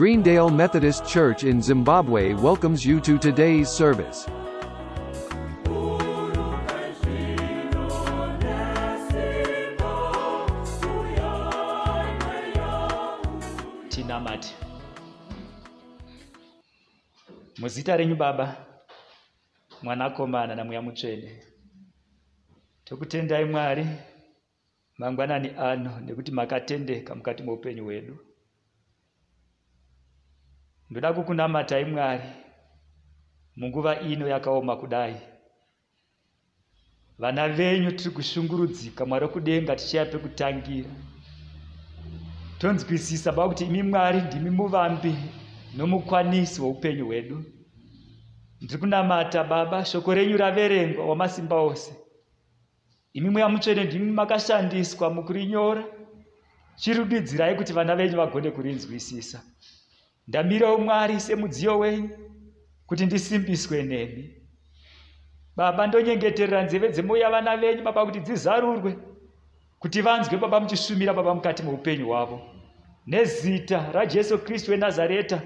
Greendale Methodist Church in Zimbabwe welcomes you to today's service. tinamate muzita renyu baba mwanakomana namweya mutsvene tokutendai mwari mangwanani ano nekuti makatendeka mukati meupenyu hwedu ndoda kukunamatai mwari? Munguva ino yakaoma kudai. Vana venyu tiri kushungurudzika mwari wekudenga tichiya pekutangira. Tonzwisisa baba kuti imi mwari ndimi muvambi nomukwanisi weupenyu hwedu. Ndiri kunamata baba shoko renyu raverengwa wamasimba ose. Imi mweya mutsvene ndimi makashandiswa mukurinyora. Chirudidzirai kuti vana venyu vagone kurinzwisisa ndamirawo mwari semudziyo wenyu kuti ndisimbiswe nemi. Baba ndonyengeterera nzeve dzemwoyo yavana venyu baba kuti dzizarurwe kuti vanzwe baba muchishumira baba mukati meupenyu hwavo. Nezita rajesu kristu wenazareta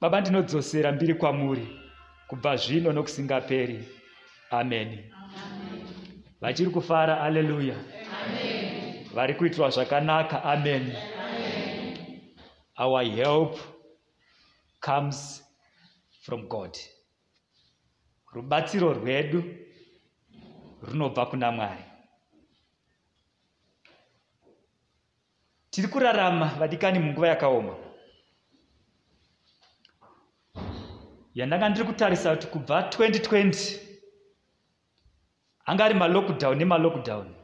baba ndinodzosera mbiri kwamuri kubva zvino nokusingaperi. Ameni vachiri kufara aleluya vari kuitirwa zvakanaka amen. Our help comes from god. Rubatsiro rwedu runobva kuna mwari. Tiri kurarama vadikani munguva yakaoma. Yandanga ndiri kutarisa kuti kubva 2020 anga ari malockdown nemalockdown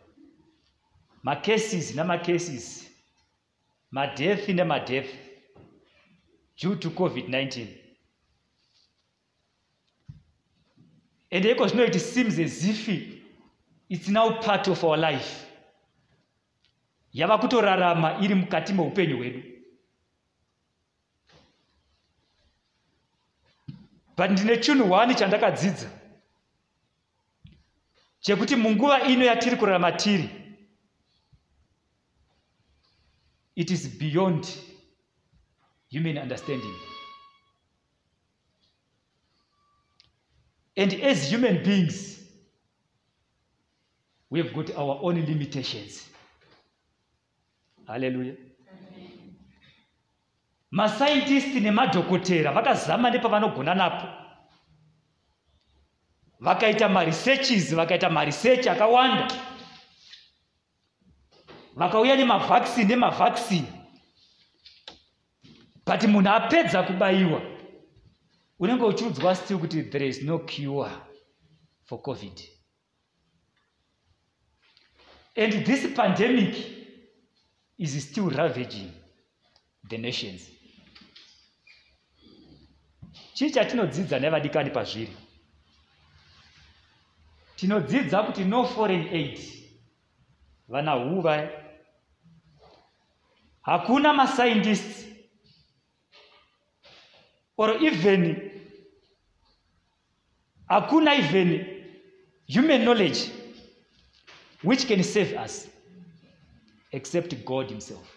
macases namacases madefi nemadefi due to covid-19 and iko zvino it seems as if its now part of our life. Yava kutorarama iri mukati meupenyu hwedu. But ndine chinhu one chandakadzidza chekuti munguva ino yatiri kurarama tiri it is beyond human understanding? And as human beings we have got our own limitations. Haleluya masaintisti nemadhokotera vakazama nepavanogona napo. Vakaita maresearches vakaita maresearch akawanda. Vakauya nemavhaccine nemavhaccine but munhu apedza kubayiwa unenge uchiudzwa still kuti there is no cure for covid. And this pandemic is still ravaging the nations. Chii chatinodzidza nevadikani pazviri? Tinodzidza kuti no foreign aid vana huva. Hakuna mascientists or even hakuna even human knowledge which can save us except god himself.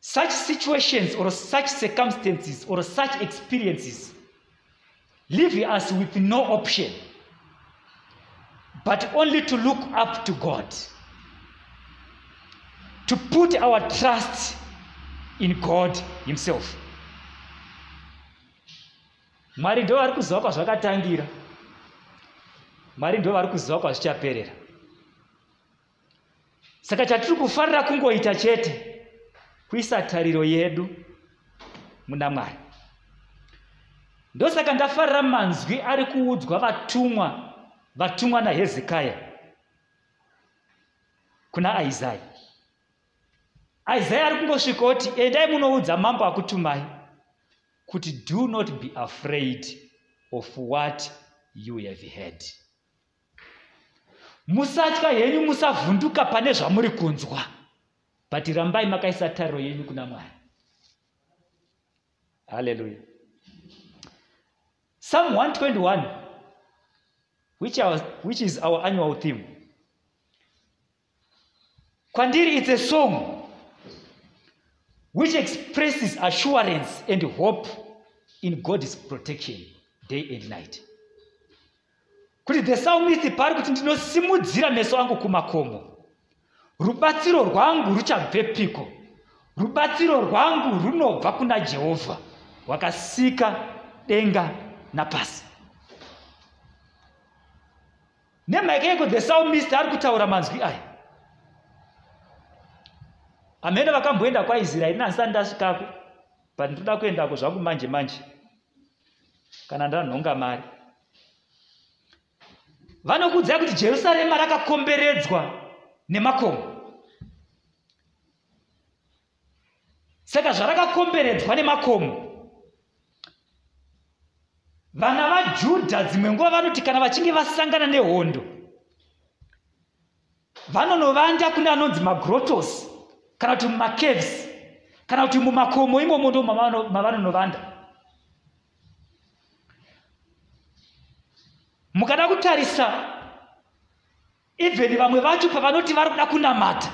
Such situations or such circumstances or such experiences leave us with no option but only to look up to God, to put our trust in God Himself. mwari ndo vari kuziva kwazvakatangira mwari ndo vari kuziva kwazvichaperera saka chatiri kufarira kungoita chete kuisa tariro yedu muna mwari. Ndosaka ndafarira manzwi ari kuudzwa vatumwa vatumwa nahezekaya kuna isaya isaya ari kungosvika kuti endai munoudza mambo akutumai kuti do not be afraid of what you have heard. Musatya henyu musavhunduka pane zvamuri kunzwa. But rambai makaisa tariro yenyu kuna mwari. Haleluya psalm 121 which, our, which is our annual theme. Kwandiri it's a song which expresses assurance and hope in god's protection day and night. Kuti the psalmist pari kuti ndinosimudzira meso angu kumakomo rubatsiro rwangu ruchabvepiko rubatsiro rwangu runobva kuna jehovha wakasika denga napasi. Nemhaka yeko the psalmist ari kutaura manzwi aya amene vakamboenda kwaisraeri nansani ndasvikako but ndoda kuendako zvangu manje manje kana ndanhonga mari. Vanokudzai kuti jerusarema rakakomberedzwa nemakomo. Saka zvarakakomberedzwa nemakomo vana vajudha dzimwe nguva vanoti kana vachinge vasangana nehondo vanonovanda kune anonzi magrotos kana kuti mumacaves kana kuti mumakomo imomo ndo mavanonovanda mukada kutarisa even vamwe vacho pavanoti vari kuda kunamata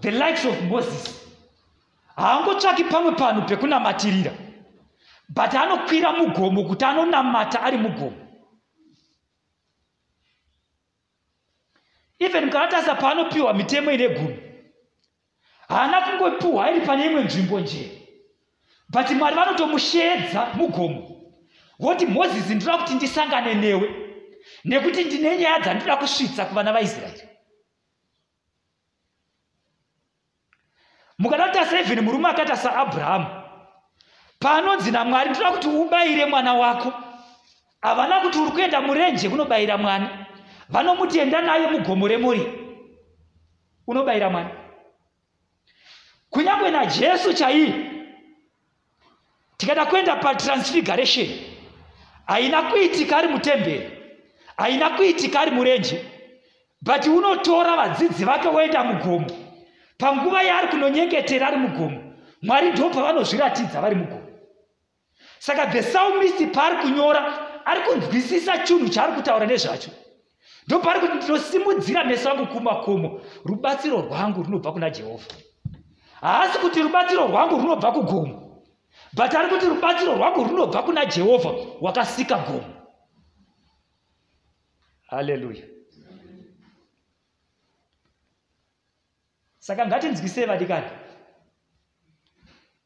the likes of moses haangotsvaki pamwe panhu pekunamatirira but anokwira mugomo kuti anonamata ari mugomo. Even mukanatarisa paanopiwa mitemo ine gumi haana kungopiwa iri pane imwe nzvimbo njee but mwari vanotomusheedza mugomo. Woti mozisi ndoda kuti ndisangane newe nekuti ndine nyaya dzandoda kusvitsa kuvana vaisraeri. Mukadata seven murume akaita saabrahamu paanonzi namwari ndoda kuti ubayire mwana wako. Havana kuti uri kuenda murenje kunobayira mwana. Vanomuti enda naye mugomo remori unobayira mwana kunyange najesu chaiye tikada kuenda patransfiguration haina kuitika ari mutemberi haina kuitika ari murenje but unotora vadzidzi vake woenda mugomo. Panguva yaari kunonyengetera ari mugomo mwari ndo pavanozviratidza vari mugomo. Saka the psalmist paari kunyora ari kunzwisisa chinhu chaari kutaura nezvacho. Ndo pari kuti ndinosimudzira meso angu kumakomo rubatsiro rwangu runobva kuna jehovha haasi kuti rubatsiro rwangu runobva kugomo. But ari kuti rubatsiro rwangu runobva kuna jehovha wakasika gomo. Haleluya saka ngatinzwisei vadikani?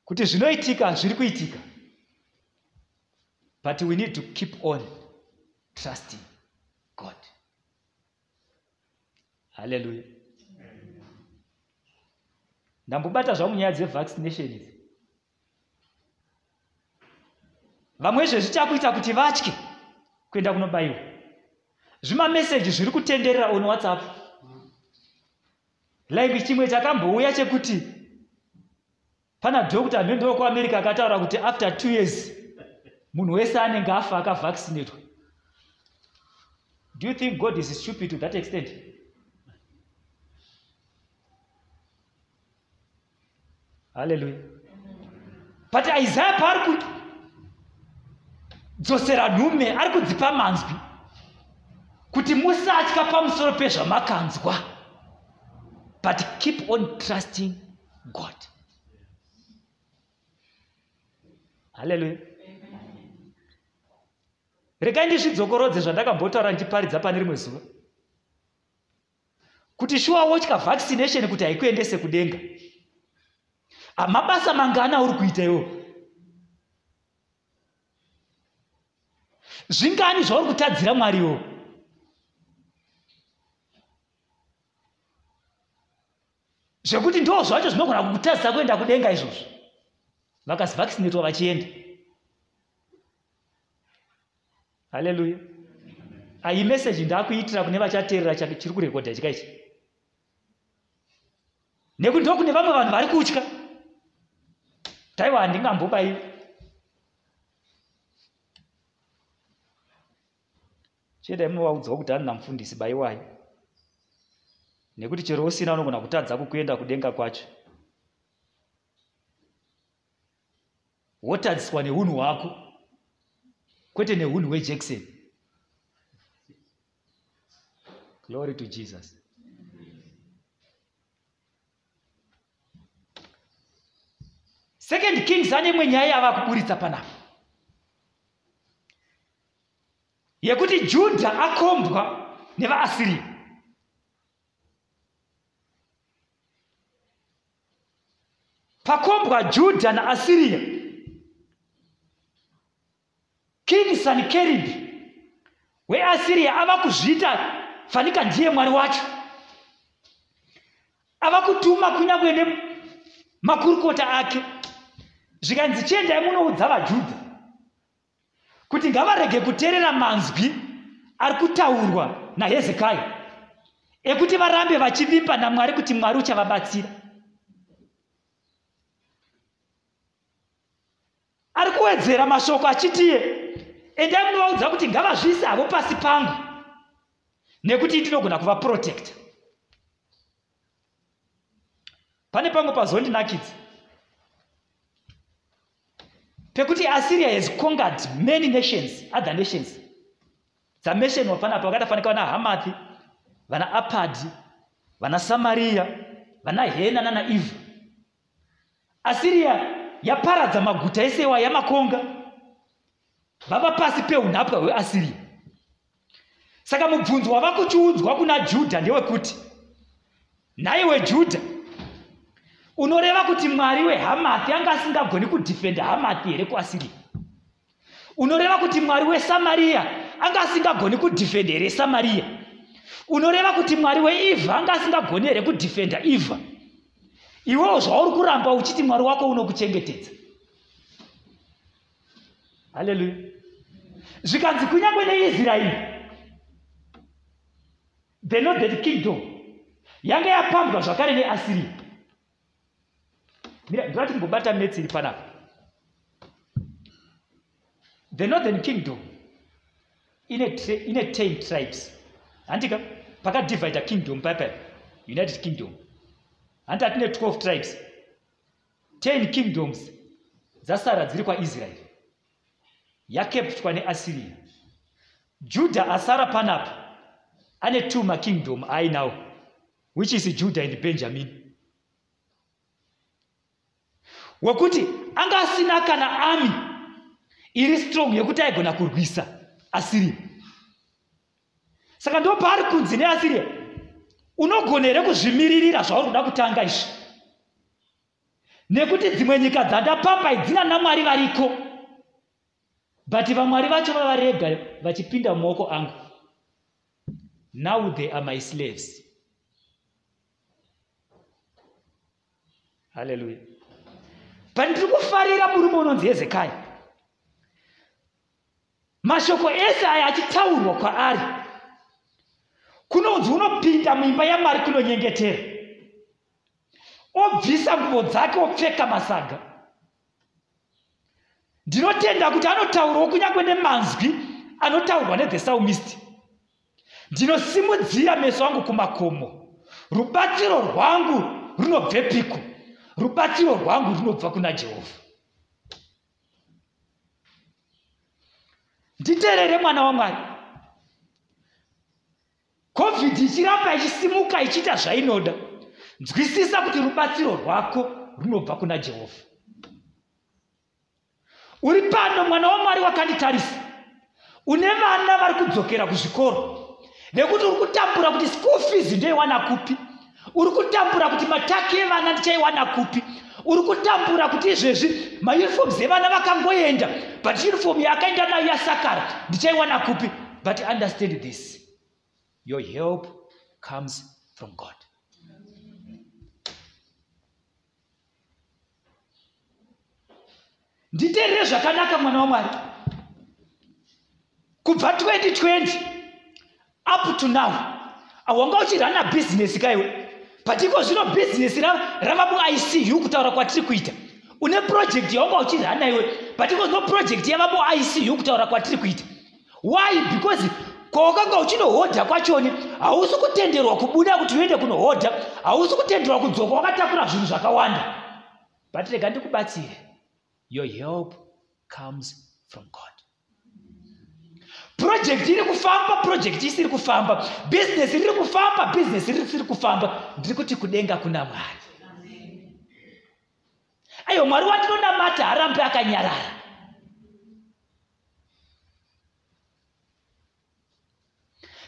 Kuti zvinoitika zviri kuitika. But we need to keep on trusting god. Haleluya ndambobata zvangu nyaya dzevaccination idzi. Vamwe izvezvi chakuita kuti vatye kuenda kunobayiwa zvimameseji zviri kutenderera on whatsapp. Like chimwe chakambouya chekuti pana dhokta mhembe wekuamerica akataura kuti after two years munhu wese anenge afa akavhaccinatwa do you think god is stupid to that extent halleluya but isaya paari kudzosera nhume ari kudzipa manzwi kuti musatya pamusoro pezvamakanzwa. But keep on trusting god. Halleluya regai ndizvidzokorodze zvandakambotaura ndichiparidza pane rimwe zuva. Kuti shuwa wotya vaccination kuti haikuendese kudenga mabasa mangana uri kuita iwo? Zvingani zvauri kutadzira mwari iwo? Zvekuti ndo zvacho zvinogona kukutadzisa kuenda kudenga izvozvo. Vakazivaccinatwa vachienda. Haleluya. Ai meseji ndaakuitira kune vachateerera chiri kurekodha chikaichi nekuti ndo kune vamwe vanhu vari kutya taiwa handingambobayiwi chiendai munovaudzawo kuti handina mufundisi bayiwai nekuti chero usina unogona kutadza kukuenda kudenga kwacho. Wotadziswa neunhu hwako kwete neunhu hwejackson glory to jesus kings ane imwe nyaya yava kuburitsa panapa. Yekuti judha akombwa nevaasiriya. Pakombwa judha naasiriya king sankeribi weasiriya ava kuzviita fanika ndiye mwari wacho. Ava kutuma kunyange nemakurukota ake zvikanzi chiendai munoudza vajudha. Kuti ngavarege kuteerera manzwi ari kutaurwa nahezekaya ekuti varambe vachivimba namwari kuti mwari uchavabatsira. Ari kuwedzera mashoko achitiye endai munovaudza kuti ngavazvise havo pasi pangu nekuti ndinogona kuvaprotecta. Pane pamwe pazondinakidza pekuti assyria has conquered many nations other nations. Dzameshenwa panapa vakatafanika vana hamathi vana apadi vana samariya vana hena nana ivha assyria yaparadza maguta esewa yamakonga. Vava pasi peunhapwa hweasiriya saka mubvunzo wava kuchiudzwa kuna judha ndewekuti nhaiwe judha unoreva kuti mwari wehamathi anga asingagoni kudhifenda hamathi here kuasiriya unoreva kuti mwari wesamariya anga asingagoni kudhifenda here samariya unoreva kuti mwari weivha anga asingagoni here kudhifenda ivha iwewo zvauri kuramba uchiti mwari wako unokuchengetedza. Haleluya zvikanzi kunyange neisraeri the northern kingdom yanga yapambwa zvakare neasiriya ndinati kumbobata metsiri panapa the northern kingdom ine, ine ten tribes. Handika pakadivhaida kingdom papa united kingdom. Handi hatine 12 tribes. 10 kingdoms dzasara dziri kwaisraeri. Yakeptwa neasiriya judha asara panapa ane two makingdom ainawo which is judah and benjamin wekuti anga asina kana ami iri strong yekuti aigona kurwisa asiriya saka ndo paari kunzi neasiriya unogona here kuzvimiririra zvauri kuda kutanga izvi. Nekuti dzimwe nyika dzandapamba idzina namwari variko but vamwari vacho vavarega vachipinda mumaoko angu. Now they are my slaves. Haleluya pandiri kufarira murume unonzi hezekaya mashoko ese aya achitaurwa kwaari. Kunonzi unopinda muimba yamwari kunonyengetera obvisa nguvo dzake opfeka masaga. Ndinotenda kuti anotaurawo kunyange nemanzwi anotaurwa nethe psalmist ndinosimudzira meso angu kumakomo. Rubatsiro rwangu runobvepiko rubatsiro rwangu runobva kuna jehovha nditeerere mwana wamwari covid ichiramba ichisimuka ichiita zvainoda. Nzwisisa kuti rubatsiro rwako runobva kuna jehovha uri pano mwana wamwari wakanditarisa. Une vana vari kudzokera kuzvikoro. Nekuti uri kutambura kuti school fees ndoiwana kupi uri kutambura kuti mataki evana ndichaiwana kupi? Uri kutambura kuti izvezvi maunifoms evana vakangoenda but uniform yakaenda nayo yasakara ndichaiwana kupi? But understand this. Your help comes from God. nditeerere zvakanaka mwana wamwari. Kubva 2020 up to now awanga uchirana bhizinesi kaiwe patiko zvino bhizinesi rava muicu kutaura kwatiri kuita. Une projekti yaunga uchirana iwe patiko zvino projekti yava muicu kutaura kwatiri kuita. Why? Because kwawakanga uchinohodha kwachoni hausi kutenderwa kubuda kuti uende kunohodha hausi kutenderwa kudzoka wakatakura zvinhu zvakawanda. But rega ndikubatsire. Your help comes from god projekti iri kufamba projekti isiri kufamba. Bhizinesi riri kufamba bhizinesi risiri kufamba. Ndiri kuti kudenga kuna mwari. Aiwa mwari wandinonamata harambe akanyarara.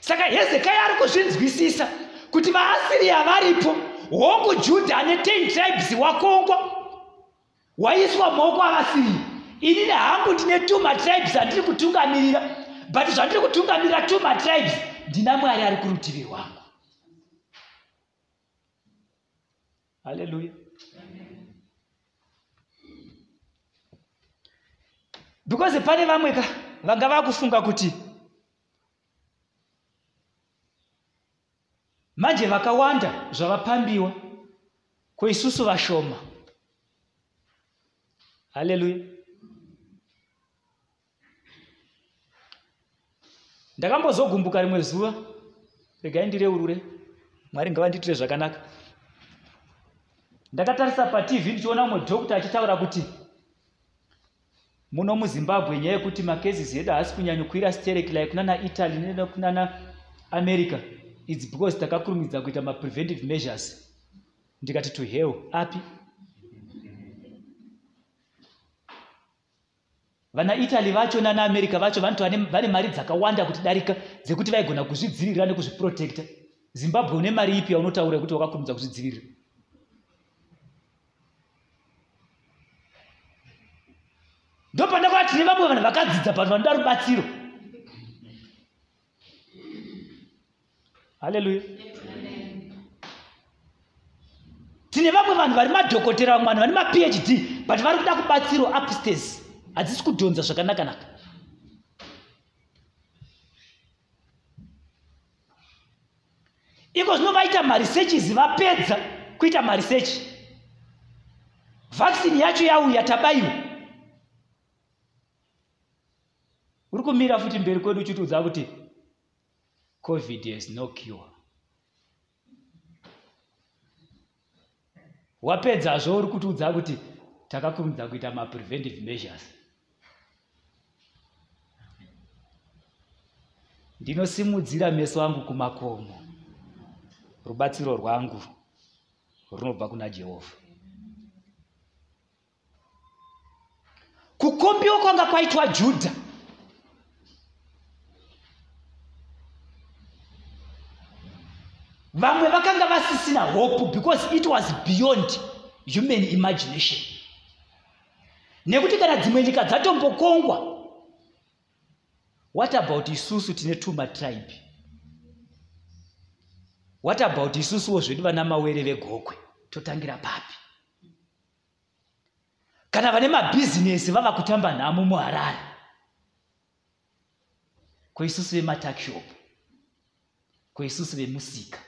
Saka hezekai ari kuzvinzwisisa kuti vaasiriya varipo hongu judha ane 10 tribes wakongwa waiswa maoko avasiriya inini hangu ndine two matribes andiri kutungamirira but zvandiri kutungamirira two matribes ndina mwari ari kurutivi rwangu. Haleluya because pane vamwe ka vanga vakufunga kuti manje vakawanda zvavapambiwa kweisusu vashoma. Haleluya ndakambozogumbuka rimwe zuva. Regai ndireurure. Mwari ngavanditire zvakanaka. Ndakatarisa patv ndichiona umwe dhokta achitaura kuti muno muzimbabwe nyaya yekuti makezis edu haasi kunyanyokwira sterekilai kunana italy nekunana america. Its because takakurumidza kuita mapreventive measures. Ndikati to hell. Api vana italy vacho nana america vacho vane mari dzakawanda kuti darika dzekuti vaigona kuzvidzivirira nekuzviprotecta. Zimbabwe une mari ipi yaunotaura kuti wakakurumidza kuzvidzivirira? Ndopandakava tine vamwe vanhu vakadzidza vanhu vanoda rubatsiro. Haleluya. Tine vamwe vanhu vari madhokotera vamwe vanhu vane maphd but vari kuda kubatsiro upstas hadzisi kudhonza zvakanakanaka. Iko zvino vaita mariseches vapedza kuita marisechi. Vhaksini yacho yauya tabayiwa uri kumira futi mberi kwedu uchitiudza kuti covid has no cure. Wapedzazvo uri kutiudza kuti takakurumidza kuita mapreventive measures ndinosimudzira meso angu kumakomo. Rubatsiro rwangu runobva kuna jehovha. Kukombiwa kwanga kwaitwa judha. Vamwe vakanga vasisina hope because it was beyond human imagination. Nekuti kana dzimwe nyika dzatombokongwa what about isusu tine tuma tribe? What about isusuwo zvedu vana mawere vegokwe? Totangira papi. Kana vane mabhizinesi vava kutamba nhamo muharare kweisusu vematakshop kweisusu vemusika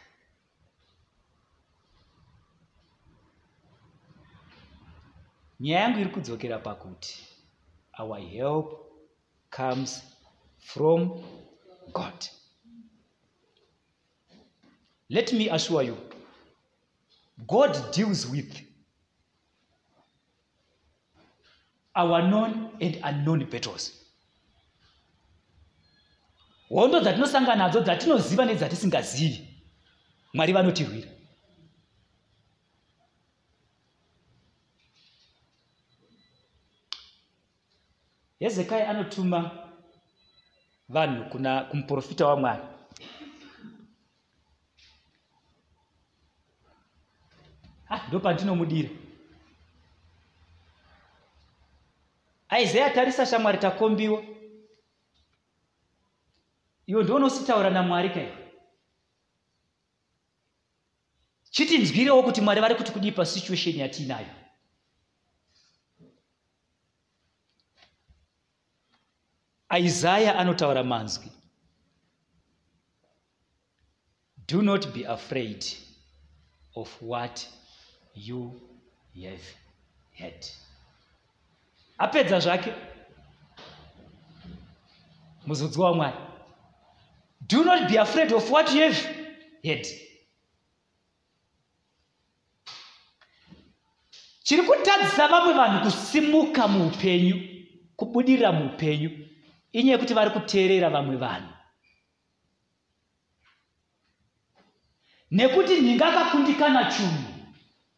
nyaya yangu iri kudzokera pakuti our help comes from god. Let me assure you god deals with our known and unknown battles. Hondo dzatinosangana nadzo dzatinoziva nedzatisingazivi mwari vanotirwira. Hezekai anotuma vanhu kuna kumuprofita wamwari ah, ndo pandinomudira isaya tarisa shamwari takombiwa. Iwo ndoonositaura namwari kai? Chitinzwirewo kuti mwari vari kuti kudii pasituation yatiinayo isaya anotaura manzwi. Do not be afraid of what you have heard. Apedza zvake. Muzodzi wamwari. Do not be afraid of what you have heard. Chiri kutadzisa vamwe vanhu kusimuka muupenyu kubudirira muupenyu inyaya yekuti vari kuteerera vamwe vanhu. Nekuti nhinga akakundikana chunhu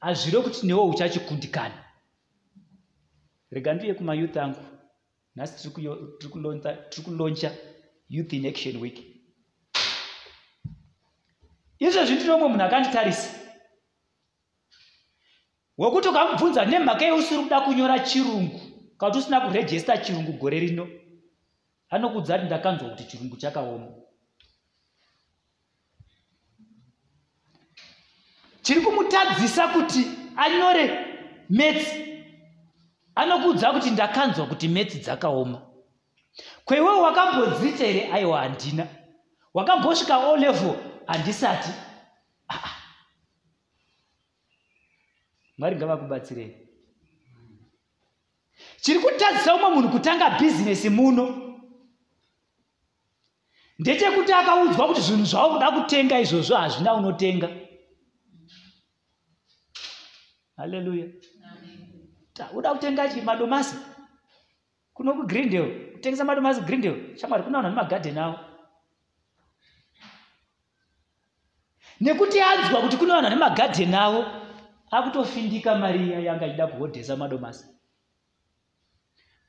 hazvire kuti newo uchachikundikana. Rega ndiuye kumayouth angu nhasi tiri kuloncha youth in action week. Izvezvi ndino umwe munhu akanditarisa. Wekuti ukamubvunza nemhaka yeusiri kuda kunyora chirungu? Kauti usina kurejesta chirungu gore rino anokudza kuti ndakanzwa kuti chirungu chakaoma. Chiri kumutadzisa kuti anyore metsi. Anokudza kuti ndakanzwa kuti metsi dzakaoma. Kweiwewo wakambodzita here aiwa handina. Wakambosvika o level handisati. Ah, ah. mwari ngavakubatsirei. Chiri kutadzisa umwe munhu kutanga bhizinesi muno ndechekuti akaudzwa kuti zvinhu zvauda kutenga izvozvo hazvina unotenga. Haleluya. Uda kutenga chi? Madomasi? Kuno kugrindale kutengesa madomasi grindale shamwari kuna vanhu vane magadheni avo nekuti anzwa kuti kune vanhu vane magadheni avo akutofindika mari iya yanga achida kuhodhesa madomasi.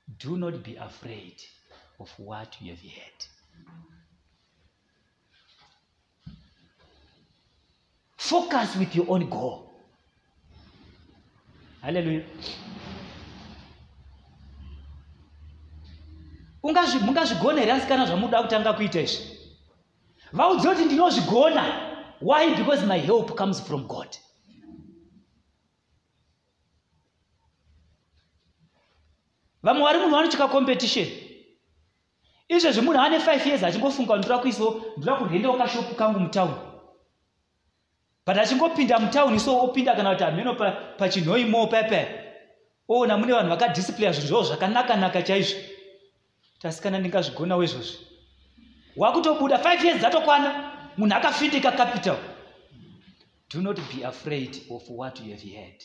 Do not be afraid of what you have heard focus with your own goal. Ungazvi- mungazvigona here asikana zvamuda kutanga kuita izvi? Vaudze kuti ndinozvigona. Why? Because my help comes from god. Vamwe vari munhu vanotya competition. Izvezvi munhu ane 5 years achingofunga ndira kuisawo ndira kurhendawo kashopu kangu mutauni but achingopinda mutauni so opinda kana kuti hameno pa- pachinhoimo payapaya oona mune vanhu vakadisiplaya zvinhu zvavo zvakanaka-naka chaizvo. Tasikana ndingazvigonawo izvozvi wakutobuda 5 years dzatokwana munhu akafindika capital do not be afraid of what you have heard.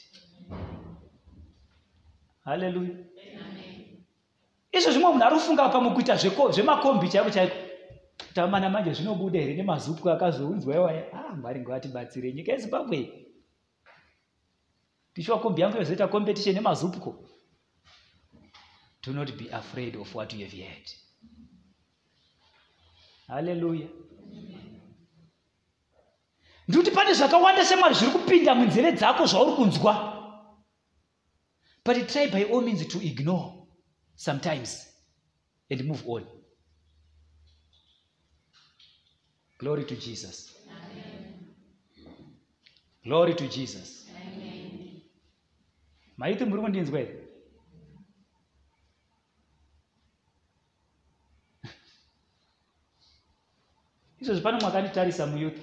Haleluya izvo zvimwe munhu ari kufunga pamwe kuita zvemakombi chaiko chaiko tamana manje zvinobuda here nemazupu akazounzwa iwaya ah mwari ngavatibatsire nyika yezimbabwe tishuwa kombi yangu yozoita competition nemazupuko do not be afraid of what you have heard. Haleluya ndikuti pane zvakawanda shamwari zviri kupinda munzeve dzako zvauri kunzwa. But try by all means to ignore sometimes and move on glory to jesus. Glory to jesus. Maiti muri kundinzwa here izvozvi pane mwakanditarisa muyuth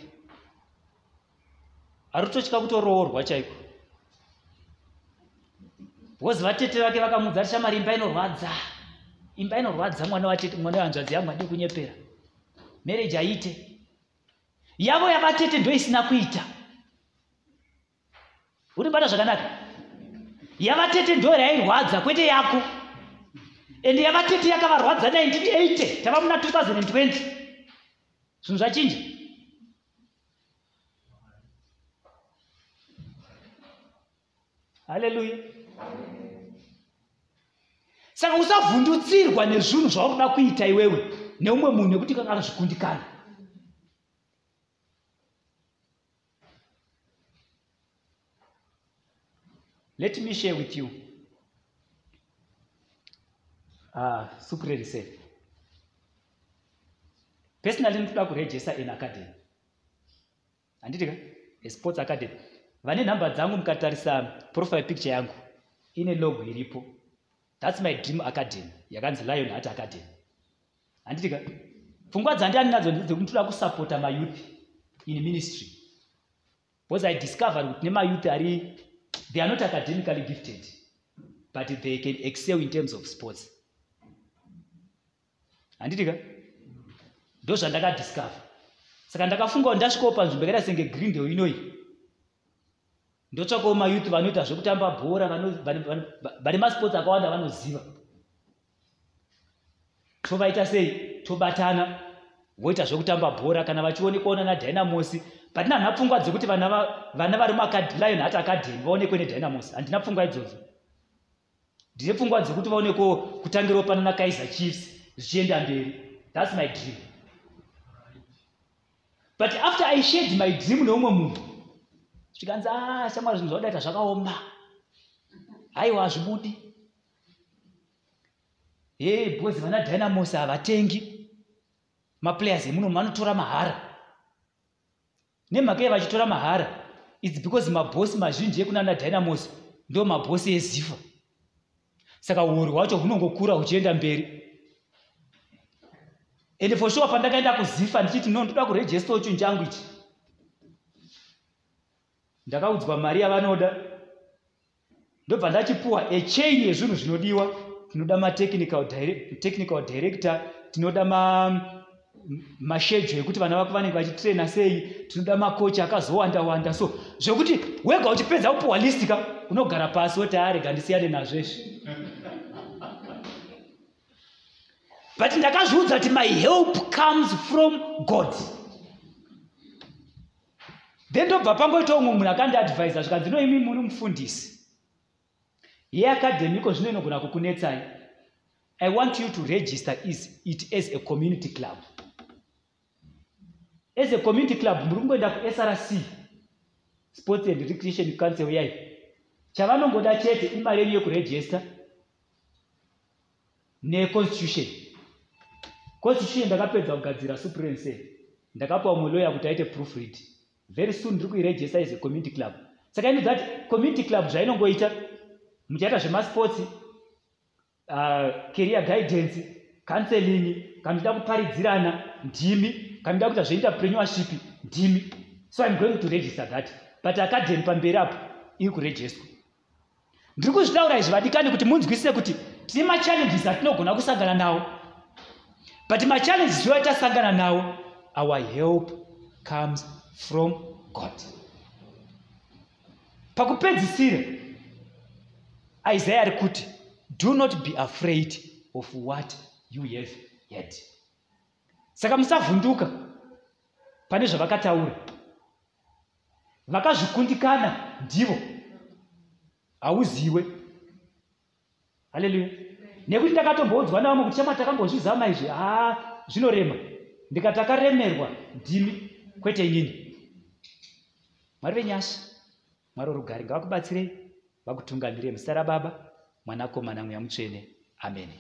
ari kutotya kutoroorwa chaiko? Bhozi vatete vake vakamudza ati shamari imba inorwadza. Imba inorwadza mwana wehanzvadzi yangu adi kunyepera. Mereji aite yavo yavatete ndo isina kuita. Uri bata zvakanaka? Yavatete ndo yairwadza kwete yako. Ende yavatete yakavarwadza 1980 tava muna 2020 zvinhu zvachinja. Haleluya. Saka usavhundutsirwa nezvinhu zvauri kuda kuita iwewe neumwe munhu nekuti akazvikundikana let me share with you uh, suprary said personally ndinoda kurejesta in academy. Handiti ka? Esports academy. Vane nhamba dzangu mukatarisa profile picture yangu ine logo iripo. Thats my dream academy yakanzi lion heart academy. Handiti ka? Pfungwa dzandiyani nadzo ndedzekuti ndoda kusapota mayouth in ministry. Because i discovered kuti nemayouth ari they are not academically gifted but they can excel in terms of sports. Handiti ka ndo zvandakadiscover saka ndakafunga kuti ndasvikawo panzvimbo yakaita senge greendale inoi ndotsvakawo mayouth vanoita zvekutamba bhora vane- masports akawanda vanoziva. Tovaita sei tobatana voita zvekutamba bhora. Kana vachionekwawo nadynamos patina hana pfungwa dzekuti vana va- vana vari mulion hat academy vaonekwe nedynamos handina pfungwa idzodzo ndine pfungwa dzekuti vaoneko kutangirawo pano nakaizer chiefs zvichienda mberi. Thats my dream. But after i shared my dream neumwe munhu zvikanzi a shamwari zvinhu zvaudaita zvakaoma haiwa hazvibudi e because vana dynamos havatengi maplayers emuno vanotora mahara nemhaka ye vachitora mahara its because mabhosi mazhinji ekunana dynamos ndo mabhosi ezifa. Saka uori hwacho hunongokura huchienda mberi. And for sure pandakaenda kuzifa ndichiti no ndoda kurejestawo chinhu changu ichi. Ndakaudzwa mari yavanoda. Ndobva ndachipuwa echain yezvinhu zvinodiwa tinoda matechnical director tinoda mashedho ekuti vana vako vanenge vachitraina sei tinoda makochi akazowanda wanda so zvekuti wega uchipedza kupuwa listika unogara pasi woti arega ndisiyane nazvezvi but ndakazviudza kuti my help comes from god. Then ndobva pangoita umwe munhu akandiadvisa zvikanzi no imi muri mufundisi. Yeakadhemiko zvino inogona kukunetsai i want you to register is it as a community club as a community club muri kungoenda kusrc sports and recreation council yai. Chavanongoda chete imari yenyu yekurejista neconstitution. Constitution ndakapedza kugadzira suprense ndakapiwa muloya kuti aite proof read. Very soon ndiri kuirejista as a community club. Saka ino that community club zvainongoita muchaita zvemasports uh, career guidance counseling kana uchida kuparidzirana ndimi kana nda kuita zveinterpreneurship ndimi. So im going to register that. But academy pamberi apo iri kurejistwa ndiri kuzvitaura izvi vadikani kuti munzwisise kuti tine machallenges atinogona kusangana nawo. But machallenges iwa tasangana nawo our help comes from god. Pakupedzisira isaiah ari kuti do not be afraid of what you have yet saka musavhunduka. Pane zvavakataura. Vakazvikundikana ndivo. Hauziwe haleluya nekuti ndakatomboudzwa navamwe kuti chama takambozvizama izvi haa zvinorema. Ndikati akaremerwa ndimi kwete inini. Mwari venyasha mwari worugari ngavakubatsirei vakutungamirei muzita rababa mwanakomana mweya mutsvene. Ameni